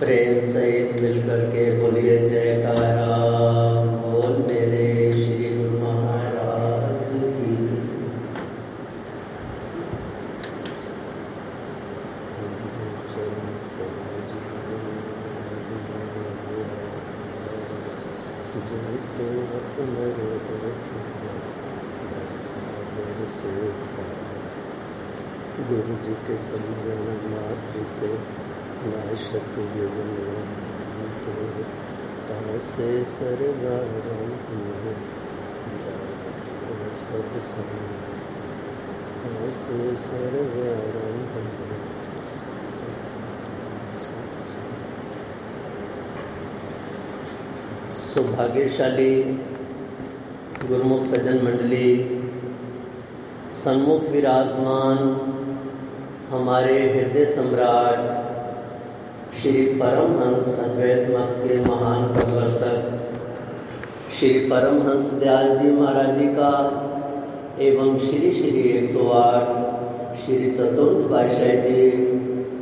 प्रेम सहित मिलकर के बोलिए जयकारा बोल मेरे श्री गुरु महाराज की। गुरु जी के समरण मात्र से में सब पासे सौभाग्यशाली गुरुमुख सज्जन मंडली सन्मुख विराजमान हमारे हृदय सम्राट श्री परमहंस अद्वैत मत के महान प्रवर्तक, श्री परमहंस दयाल जी महाराज जी का, एवं श्री श्री एक सौ आठ, श्री चतुर्थ बादशाह जी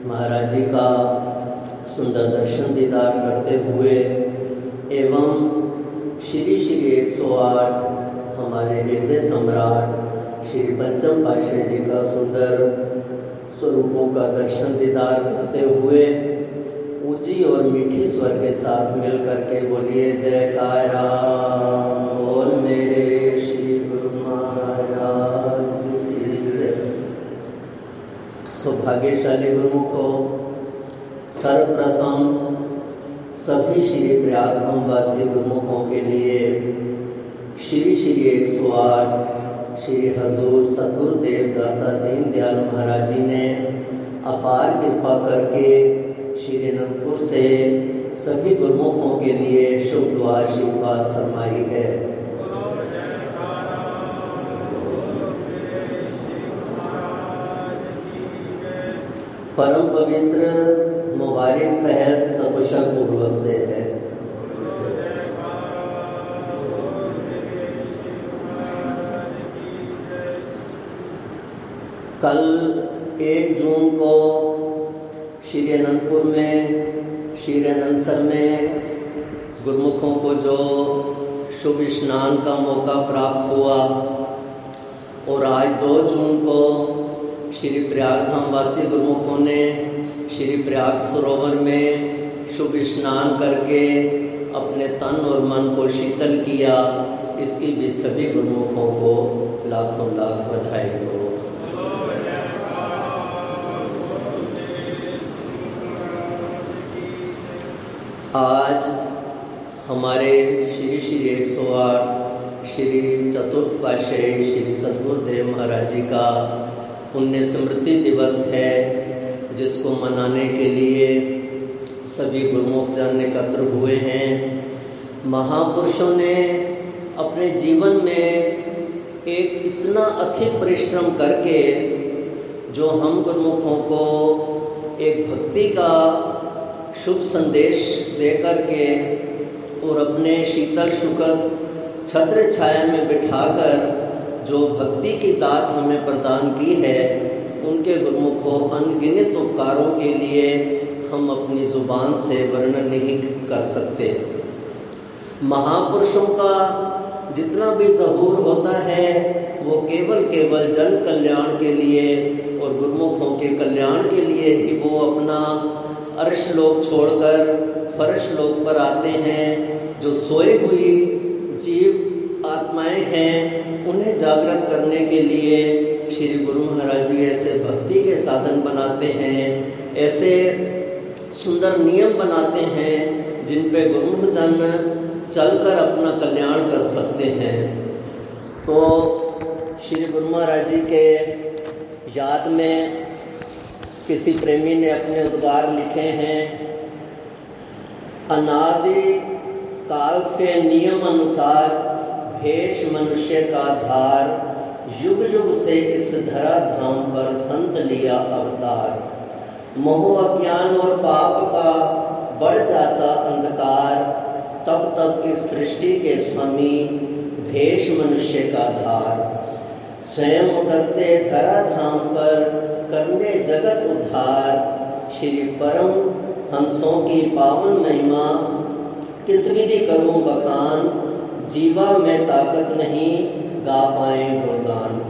महाराज जी का सुंदर दर्शन दीदार करते हुए, एवं श्री श्री एक सौ आठ, हमारे हृदय सम्राट, श्री पंचम पाशाह जी का सुंदर स्वरूपों का दर्शन दीदार करते हुए ऊँची और मीठी स्वर के साथ मिल करके बोलिए जयकारा बोल मेरे श्री गुरु महाराज की जय। सौभाग्यशाली गुरुमुखो, सर्वप्रथम सभी श्री प्रयागधाम वासी गुरुमुखों के लिए श्री श्री एक सौ आठ, श्री हजूर सदगुरुदेव दाता दीन दयाल महाराज जी ने अपार कृपा करके श्री अनंतपुर से सभी गुरुमुखों के लिए शुभ दुआ, आशीर्वाद फरमाई है। परम पवित्र, मुबारक सहज, सकुशल पूर्वक से है। कल एक जून को श्री अनंतपुर में श्री अनंतसर में गुरमुखों को जो शुभ स्नान का मौका प्राप्त हुआ और आज दो जून को श्री प्रयागधाम वासी गुरुमुखों ने श्री प्रयाग सरोवर में शुभ स्नान करके अपने तन और मन को शीतल किया। इसकी भी सभी गुरुमुखों को लाखों लाख बधाई हो। आज हमारे श्री श्री एक सौ आठ श्री चतुर्थ पाशाही श्री सदगुरुदेव महाराज जी का पुण्य स्मृति दिवस है, जिसको मनाने के लिए सभी गुरुमुख जन एकत्र हुए हैं। महापुरुषों ने अपने जीवन में एक इतना अथिक परिश्रम करके जो हम गुरुमुखों को एक भक्ति का शुभ संदेश देकर के और अपने शीतल सुखद छत्र छाया में बिठाकर जो भक्ति की दात हमें प्रदान की है, उनके गुरुमुखों, अनगिनत उपकारों के लिए हम अपनी ज़ुबान से वर्णन नहीं कर सकते। महापुरुषों का जितना भी जहूर होता है, वो केवल केवल जन कल्याण के लिए और गुरुमुखों के कल्याण के लिए ही वो अपना अर्श लोक छोड़कर फर्श लोक पर आते हैं, जो सोए हुई जीव आत्माएँ हैं, उन्हें जागृत करने के लिए श्री गुरु महाराज जी ऐसे भक्ति के साधन बनाते हैं, ऐसे सुंदर नियम बनाते हैं, जिन पे गुरु जन चलकर अपना कल्याण कर सकते हैं। तो श्री गुरु महाराज जी के याद में किसी प्रेमी ने अपने उद्गार लिखे हैं, अनादि काल से नियम अनुसार भेष मनुष्य का धार, युग युग से इस धरा धाम पर संत लिया अवतार। मोह अज्ञान और पाप का बढ़ जाता अंधकार, तब तब इस सृष्टि के स्वामी भेष मनुष्य का धार। स्वयं उतरते धरा धाम पर करने जगत उद्धार। श्री परम हंसों की पावन महिमा किस विधि करूँ बखान, जीवा में ताकत नहीं, गा पाए गुणगान।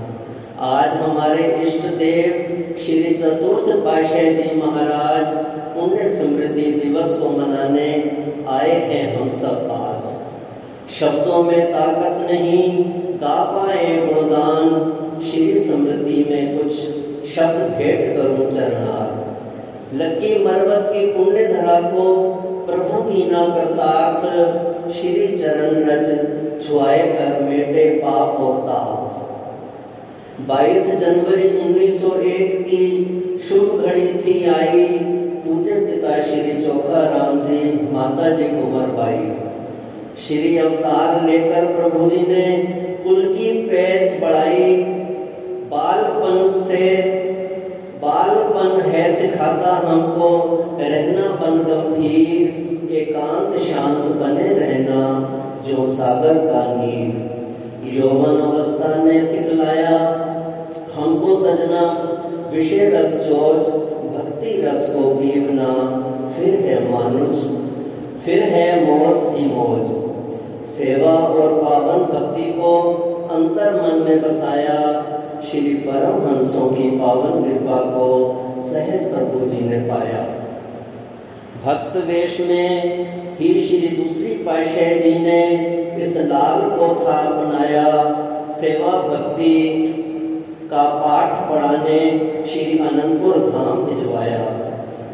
आज हमारे इष्ट देव, श्री चतुर्थ पाशाह जी महाराज, पुण्य समृद्धि दिवस को मनाने आए हैं हम सब पास शब्दों में ताकत नहीं, गा पाए गुणगान, श्री समृद्धि में कुछ शब्द भेंट करूँ चरणार लक्की मरवत की पुण्य धरा को प्रभु की ना करतार्थ श्री चरण रज छुआए कर मेटे पाप और ताप 22 जनवरी 1901 की शुभ घड़ी थी आई पूजे पिता श्री चोखा राम जी, माता जी कुंवर बाई श्री अवतार लेकर प्रभु जी ने कुल की पैस बढ़ाई। बालपन से बालपन है सिखाता हमको, रहना बन गंभीर, एकांत शांत बने रहना जो सागर का नीर। यौवन अवस्था ने सिखलाया, हमको तजना, विषय रस जोज भक्ति रस को पीवना, फिर है मानुष, फिर है मोज ही मोज। सेवा और पावन भक्ति को अंतर मन में बसाया श्री परम हंसों की पावन कृपा को सहज प्रभु जी ने पाया। भक्त वेश में ही श्री दूसरी पाशाह जी ने इस लाल को था बनाया। सेवा भक्ति का पाठ पढ़ाने श्री अनंतपुर धाम भिजवाया।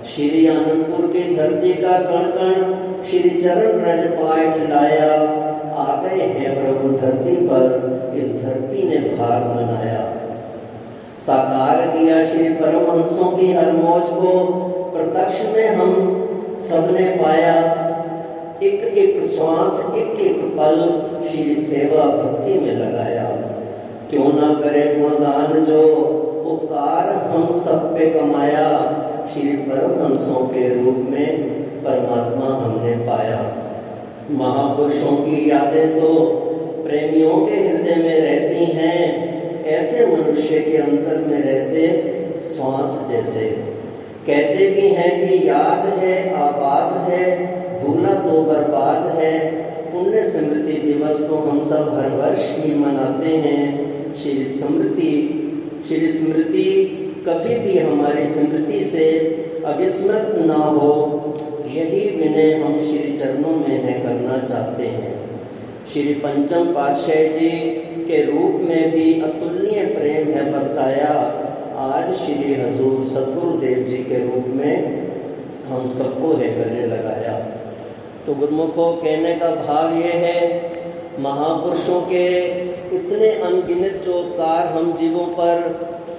श्री अनंतपुर की धरती का कण कण श्री चरण रज पाठ लाया। आ गए हैं प्रभु धरती पर, इस धरती ने भाग मनाया। साकार किया श्री परमहंसों की हर मौज को। प्रत्यक्ष में हम सबने पाया एक एक श्वास, एक एक पल श्री सेवा भक्ति में लगाया। क्यों ना करे गुणगान जो उपकार हम सब पे कमाया। श्री परमहंसों के रूप में परमात्मा हमने पाया। महापुरुषों की यादें तो प्रेमियों के हृदय में रहती हैं। ऐसे मनुष्य के अंतर में रहते श्वास जैसे। कहते भी हैं कि याद है, आबाद है भूला तो बर्बाद है। पुण्य स्मृति दिवस को हम सब हर वर्ष ही मनाते हैं। श्री स्मृति श्री स्मृति कभी भी हमारी स्मृति से अविस्मृत ना हो, यही विनय हम श्री चरणों में है करना चाहते हैं। श्री पंचम पातशाह जी के रूप में भी अतुलनीय प्रेम है बरसाया। आज श्री हजूर सतगुरुदेव जी के रूप में हम सबको है गले लगाया। तो गुरमुखों, कहने का भाव ये है, महापुरुषों के इतने अनगिनत जो उपकार हम जीवों पर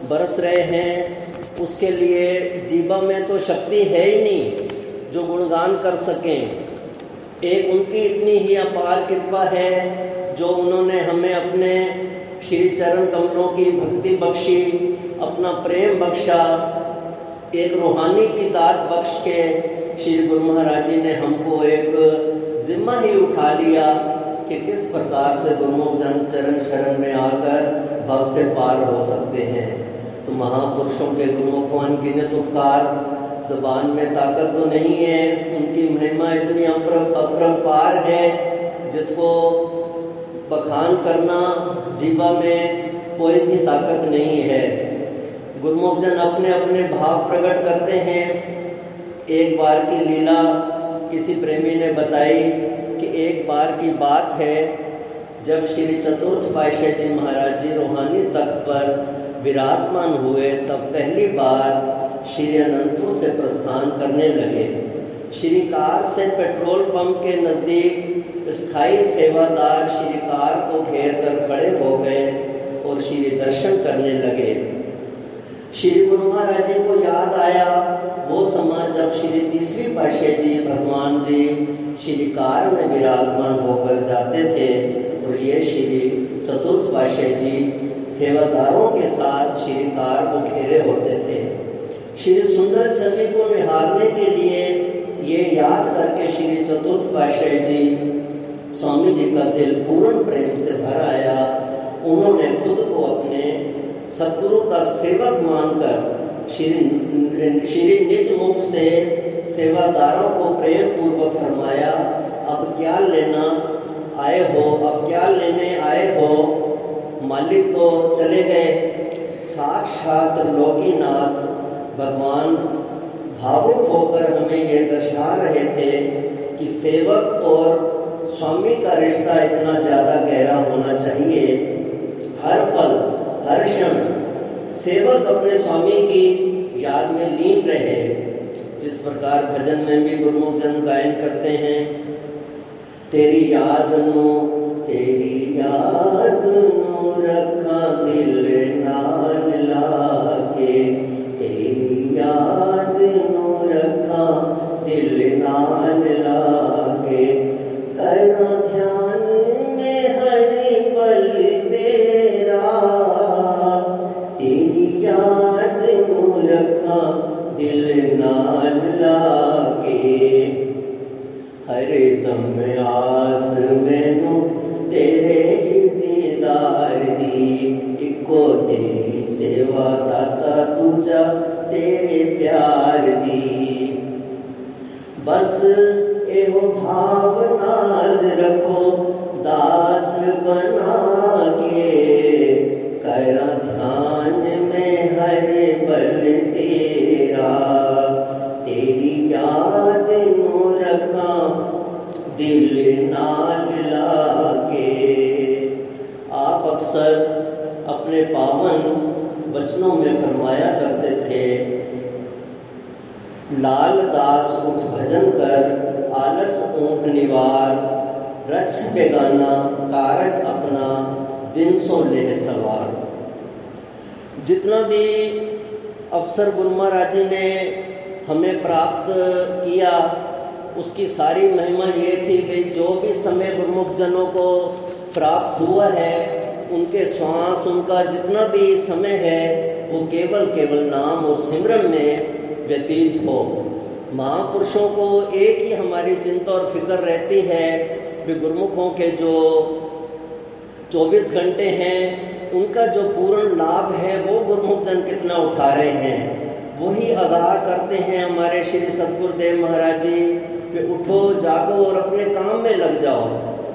बरस रहे हैं, उसके लिए जीवा में तो शक्ति है ही नहीं जो गुणगान कर सकें। एक उनकी इतनी ही अपार कृपा है जो उन्होंने हमें अपने श्री चरण कमलों की भक्ति बख्शी, अपना प्रेम बख्शा, एक रूहानी की दात बख्श के श्री गुरु महाराज जी ने हमको एक जिम्मा ही उठा लिया कि किस प्रकार से गुरुमुख जन चरण शरण में आकर भव से पार हो सकते हैं। तो महापुरुषों के गुरुमुखों अनगिनत उपकार। जबान में ताकत तो नहीं है, उनकी महिमा इतनी अपरंपार है, जिसको बखान करना जीवा में कोई भी ताकत नहीं है। गुरुमुख जन अपने अपने भाव प्रकट करते हैं। एक बार की लीला किसी प्रेमी ने बताई कि एक बार की बात है, जब श्री चतुर्थ पाशाह जी महाराज जी रूहानी तख्त पर विराजमान हुए, तब पहली बार श्री अनंतपुर से प्रस्थान करने लगे। श्री कार से पेट्रोल पंप के नज़दीक स्थायी सेवादार श्री कार को घेर कर खड़े हो गए और श्री दर्शन करने लगे। श्री गुरु महाराज जी को याद आया। वो समय जब श्री तीसरी पाशाह जी भगवान जी श्री कार में विराजमान होकर जाते थे और ये श्री चतुर्थ पाशाह जी सेवादारों के साथ श्री कार को घेरे होते थे। श्री सुंदर छवि को निहारने के लिए ये याद करके श्री चतुर्थ पाशाह जी स्वामी जी का दिल पूर्ण प्रेम से भर आया। उन्होंने खुद को अपने सदगुरु का सेवक मानकर श्री श्री निज मुख से सेवादारों को प्रेम पूर्वक फरमाया, अब क्या लेना आए हो, अब क्या लेने आए हो? मालिक तो चले गए। साक्षात लोकीनाथ भगवान भावुक होकर हमें ये दर्शा रहे थे कि सेवक और स्वामी का रिश्ता इतना ज़्यादा गहरा होना चाहिए। हर पल, हर क्षण सेवक अपने स्वामी की याद में लीन रहे। जिस प्रकार भजन में भी गुरुमुख जन गायन करते हैं, तेरी याद नो, तेरी याद नो रखा दिल नाल लाके। तेरी याद नो रखा दिल नाल लाके। करना ध्यान में हर पल तेरा। तेरी याद नो रखा दिल नाल लाके। आस मैनू तेरे ही दी। इको तेरी सेवा दाता तुझा तेरे प्यार दी। बस भाव नाल रखो, दास बना के करा ध्यान में हर बल तेरा। तेरी याद नो रखा, दिल नाल लाके। आप अक्सर अपने पावन वचनों में फरमाया करते थे लाल दास उठ भजन कर, आलस ऊँख निवार। रक्ष बेगाना, कारज अपना, दिन सो ले सवार। जितना भी अफसर गुरु महाराज जी ने हमें प्राप्त किया, उसकी सारी महिमा ये थी कि जो भी समय गुरुमुख जनों को प्राप्त हुआ है, उनके श्वास, उनका जितना भी समय है, वो केवल केवल नाम और सिमरन में व्यतीत हो। महापुरुषों को एक ही हमारी चिंता और फ़िक्र रहती है। कि गुरुमुखों के जो 24 घंटे हैं, उनका जो पूर्ण लाभ है, वो गुरुमुख जन कितना उठा रहे हैं। वही आगाह करते हैं हमारे श्री सतगुरुदेव महाराज जी। कि उठो, जागो और अपने काम में लग जाओ।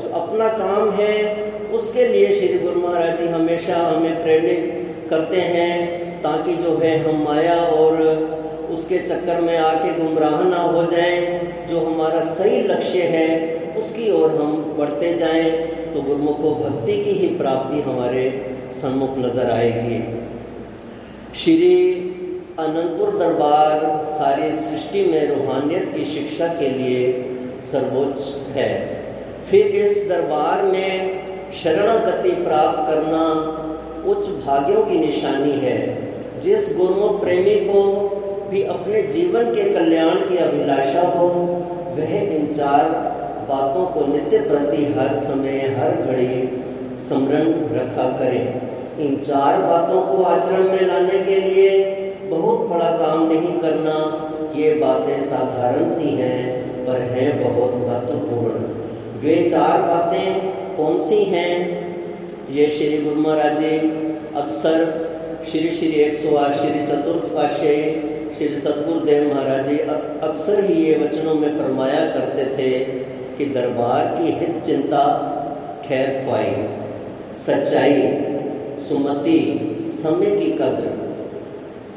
जो अपना काम है, उसके लिए श्री गुरु महाराज जी हमेशा हमें प्रेरित करते हैं, ताकि जो है हम माया और उसके चक्कर में आके गुमराह ना हो जाएँ। जो हमारा सही लक्ष्य है, उसकी ओर हम बढ़ते जाएँ तो गुरुमुखो, भक्ति की ही प्राप्ति हमारे सम्मुख नज़र आएगी। श्री अनंतपुर दरबार सारी सृष्टि में रूहानियत की शिक्षा के लिए सर्वोच्च है। फिर इस दरबार में शरणागति प्राप्त करना उच्च भाग्यों की निशानी है। जिस गुरुमुख प्रेमी को भी अपने जीवन के कल्याण की अभिलाषा हो, वह इन चार बातों को नित्य प्रति हर समय, हर घड़ी स्मरण रखा करें। इन चार बातों को आचरण में लाने के लिए बहुत बड़ा काम नहीं करना, ये बातें साधारण सी हैं, पर हैं बहुत महत्वपूर्ण। वे चार बातें कौन सी हैं? ये श्री गुरु महाराज जी अक्सर श्री श्री एक सौ आठ, श्री चतुर्थ पाशाही श्री सतगुरुदेव महाराज जी अक्सर ही ये वचनों में फरमाया करते थे कि दरबार की हित चिंता खैर ख्वाई, सच्चाई, सुमति, समय की कद्र।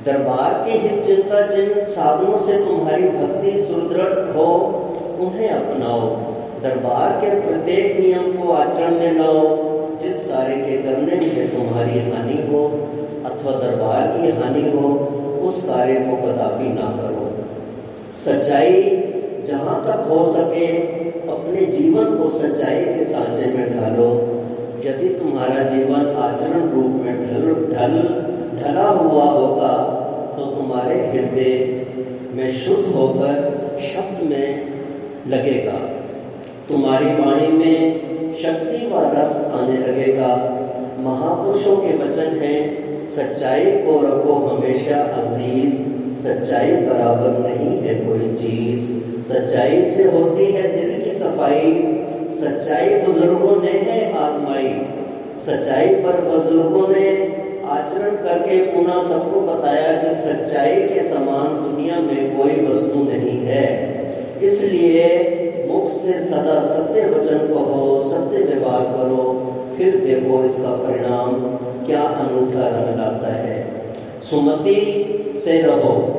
दरबार की हित चिंता जिन साधनों से तुम्हारी भक्ति सुदृढ़ हो, उन्हें अपनाओ। दरबार के प्रत्येक नियम को आचरण में लाओ, जिस कार्य के करने में तुम्हारी हानि हो, अथवा दरबार की हानि हो उस कार्य को कदापि ना करो। सच्चाई जहाँ तक हो सके, अपने जीवन को सच्चाई के सांचे में ढालो। यदि तुम्हारा जीवन आचरण रूप में ढल ढल, ढला हुआ होगा तो तुम्हारे हृदय में शुद्ध होकर शब्द में लगेगा। तुम्हारी वाणी में शक्ति व रस आने लगेगा। महापुरुषों के वचन हैं सच्चाई को रखो हमेशा अज़ीज़। सच्चाई बराबर नहीं है कोई चीज़। सच्चाई से होती है दिल की सफ़ाई। सच्चाई बुज़ुर्गों ने है आजमाई। सच्चाई पर बुज़ुर्गों ने आचरण करके पुनः सबको बताया कि सच्चाई के समान दुनिया में कोई वस्तु नहीं है। इसलिए मुख से सदा सत्य वचन कहो, सत्य व्यवहार करो, फिर देखो इसका परिणाम। क्या अनूठा रंग लाता है? सुमति से रहो।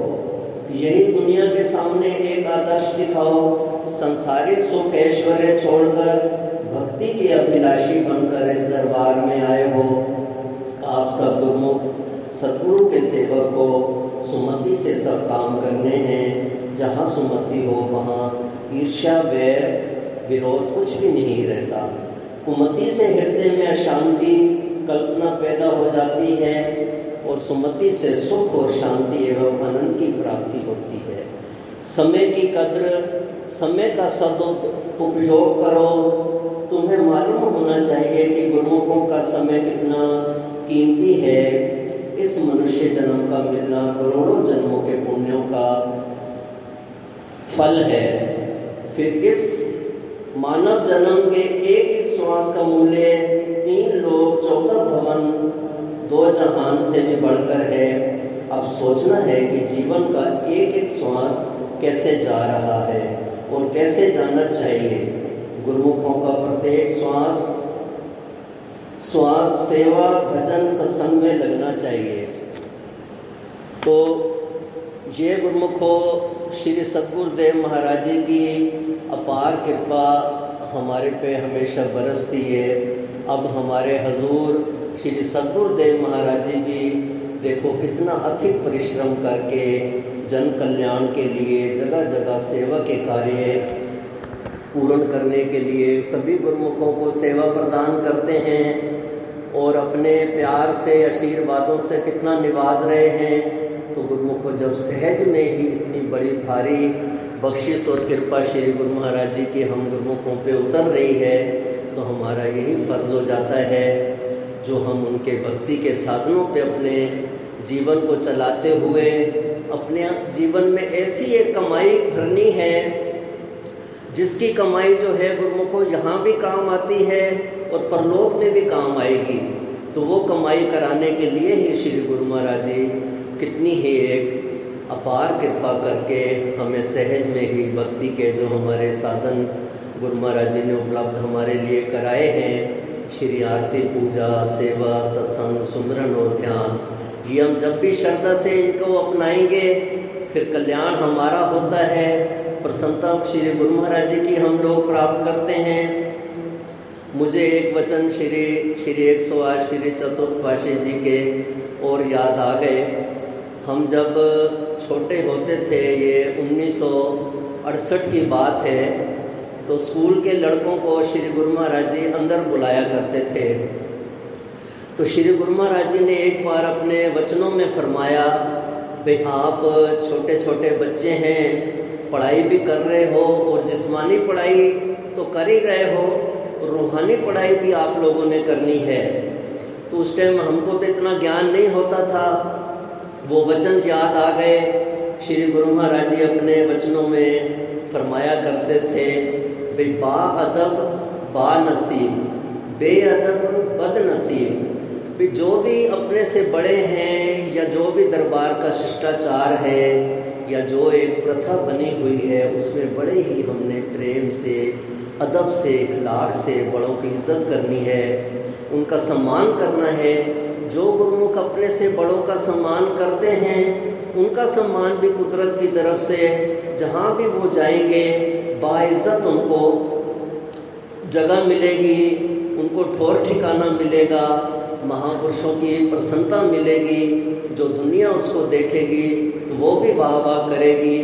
यही दुनिया के सामने एक आदर्श दिखाओ। संसारिक सुख ऐश्वर्य छोड़कर भक्ति के अभिलाषी बनकर इस दरबार में आए हो। आप सब गुरुमुख सदगुरु के सेवक हो। सुमति से सब काम करने हैं। जहाँ सुमति हो, वहाँ ईर्ष्या, वैर, विरोध कुछ भी नहीं रहता। कुमति से हृदय में अशांति कल्पना पैदा हो जाती है और सुमति से सुख और शांति एवं आनंद की प्राप्ति होती है। समय की कद्र, समय का सदुपयोग करो। तुम्हें मालूम होना चाहिए कि गुरुमुखों का समय कितना कीमती है। इस मनुष्य जन्म का मिलना करोड़ों जन्मों के पुण्यों का फल है। फिर इस मानव जन्म के एक एक श्वास का मूल्य तीन लोग चौदह भवन दो जहान से भी बढ़कर है। अब सोचना है कि जीवन का एक एक श्वास कैसे जा रहा है और कैसे जाना चाहिए। गुरुमुखों का प्रत्येक श्वास श्वास सेवा, भजन, सत्संग में लगना चाहिए। तो ये गुरुमुखो, श्री सतगुरुदेव महाराज जी की अपार कृपा हमारे पे हमेशा बरसती है। अब हमारे हजूर श्री सदगुरुदेव महाराज जी भी देखो कितना अधिक परिश्रम करके जन कल्याण के लिए, जगह जगह सेवा के कार्य पूर्ण करने के लिए सभी गुरुमुखों को सेवा प्रदान करते हैं और अपने प्यार से, आशीर्वादों से कितना निवाज रहे हैं। तो गुरुमुखों, जब सहज में ही इतनी बड़ी भारी बख्शिश और कृपा श्री गुरु महाराज जी की हम गुरुमुखों पे उतर रही है तो हमारा यही फ़र्ज़ हो जाता है जो हम उनके भक्ति के साधनों पे अपने जीवन को चलाते हुए अपने जीवन में ऐसी एक कमाई भरनी है, जिसकी कमाई जो है गुरुमुखों यहाँ भी काम आती है और परलोक में भी काम आएगी। तो वो कमाई कराने के लिए ही श्री गुरु महाराज जी कितनी ही एक अपार कृपा करके हमें सहज में ही भक्ति के जो हमारे साधन गुरु महाराज जी ने उपलब्ध हमारे लिए कराए हैं। श्री आरती पूजा, सेवा, सत्संग सुमरन और ध्यान। ये हम जब भी श्रद्धा से इनको अपनाएँगे, फिर कल्याण हमारा होता है। प्रसन्नता श्री गुरु महाराज जी की हम लोग प्राप्त करते हैं। मुझे एक वचन श्री श्री एक सौ आठ, श्री चतुर्थपाशी जी के और याद आ गए। हम जब छोटे होते थे, ये उन्नीस सौ अड़सठ की बात है तो स्कूल के लड़कों को श्री गुरु महाराज जी अंदर बुलाया करते थे। तो श्री गुरु महाराज जी ने एक बार अपने वचनों में फरमाया, भाई आप छोटे छोटे बच्चे हैं, पढ़ाई भी कर रहे हो और जिस्मानी पढ़ाई तो कर ही रहे हो, रूहानी पढ़ाई भी आप लोगों ने करनी है। तो उस टाइम हमको तो इतना ज्ञान नहीं होता था। वो वचन याद आ गए। श्री गुरु महाराज जी अपने वचनों में फरमाया करते थे बे बा अदब, बा नसीब बेअदब बद नसीब। भी जो भी अपने से बड़े हैं, या जो भी दरबार का शिष्टाचार है, या जो एक प्रथा बनी हुई है, उसमें बड़े ही हमने प्रेम से, अदब से, इखलाक से बड़ों की इज़्ज़त करनी है, उनका सम्मान करना है। जो गुरुमुख अपने से बड़ों का सम्मान करते हैं, उनका सम्मान भी कुदरत की तरफ़ से, जहाँ भी वो जाएँगे बाइज़्ज़त उनको जगह मिलेगी, उनको ठोर ठिकाना मिलेगा, महापुरुषों की प्रसन्नता मिलेगी, जो दुनिया उसको देखेगी तो वो भी वाह वाह करेगी।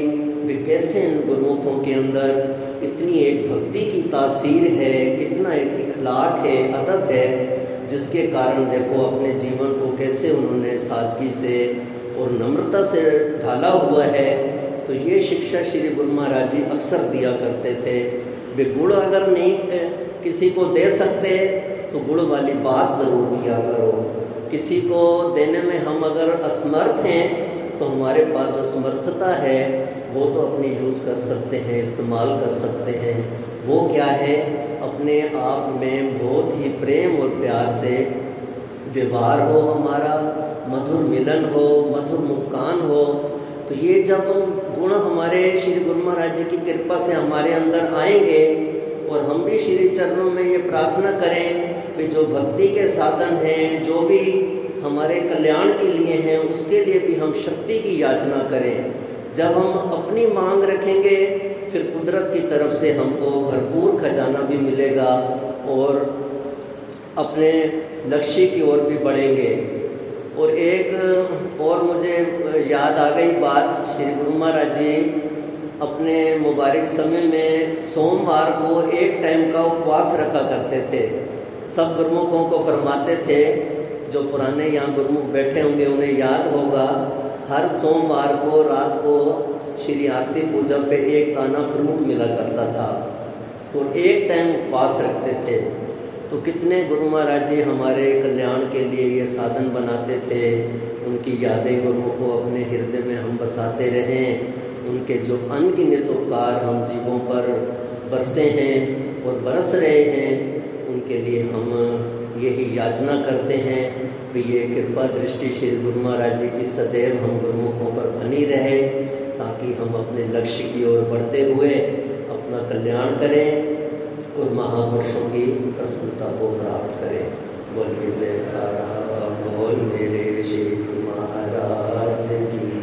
भी कैसे इन गुरुमुखों के अंदर इतनी एक भक्ति की तासीर है, कितना एक इखलाक है, अदब है, जिसके कारण देखो अपने जीवन को कैसे उन्होंने सादगी से और नम्रता से ढाला हुआ है। तो ये शिक्षा श्री गुरु महाराज जी अक्सर दिया करते थे। वे गुड़ अगर नहीं किसी को दे सकते तो गुड़ वाली बात ज़रूर किया करो। किसी को देने में हम अगर असमर्थ हैं तो हमारे पास जो समर्थता है, वो तो अपनी यूज़ कर सकते हैं, इस्तेमाल कर सकते हैं। वो क्या है? अपने आप में बहुत ही प्रेम और प्यार से व्यवहार हो हमारा, मधुर मिलन हो, मधुर मुस्कान हो। तो ये जब गुण हमारे श्री गुरु महाराज जी की कृपा से हमारे अंदर आएँगे और हम भी श्री चरणों में ये प्रार्थना करें कि जो भक्ति के साधन हैं, जो भी हमारे कल्याण के लिए हैं, उसके लिए भी हम शक्ति की याचना करें। जब हम अपनी मांग रखेंगे, फिर कुदरत की तरफ़ से हमको भरपूर खजाना भी मिलेगा और अपने लक्ष्य की ओर भी बढ़ेंगे। और एक और मुझे याद आ गई बात, श्री गुरु महाराज जी अपने मुबारक समय में सोमवार को एक टाइम का उपवास रखा करते थे। सब गुरुमुखों को फरमाते थे, जो पुराने यहाँ गुरुमुख बैठे होंगे, उन्हें याद होगा, हर सोमवार को रात को श्री आरती पूजा पे एक दाना फ्रूट मिला करता था। और एक टाइम उपवास रखते थे। तो कितने गुरु महाराज जी हमारे कल्याण के लिए ये साधन बनाते थे। उनकी यादें गुरुओं को अपने हृदय में हम बसाते रहें। उनके जो अनगिनत उपकार हम जीवों पर बरसे हैं और बरस रहे हैं, उनके लिए हम यही याचना करते हैं कि ये कृपा दृष्टि श्री गुरु महाराज जी की सदैव हम गुरुमुखों पर बनी रहे, ताकि हम अपने लक्ष्य की ओर बढ़ते हुए अपना कल्याण करें। और महापुरुषों की प्रसन्नता को प्राप्त करें। बोलिए जयकारा बोल मेरे श्री महाराज की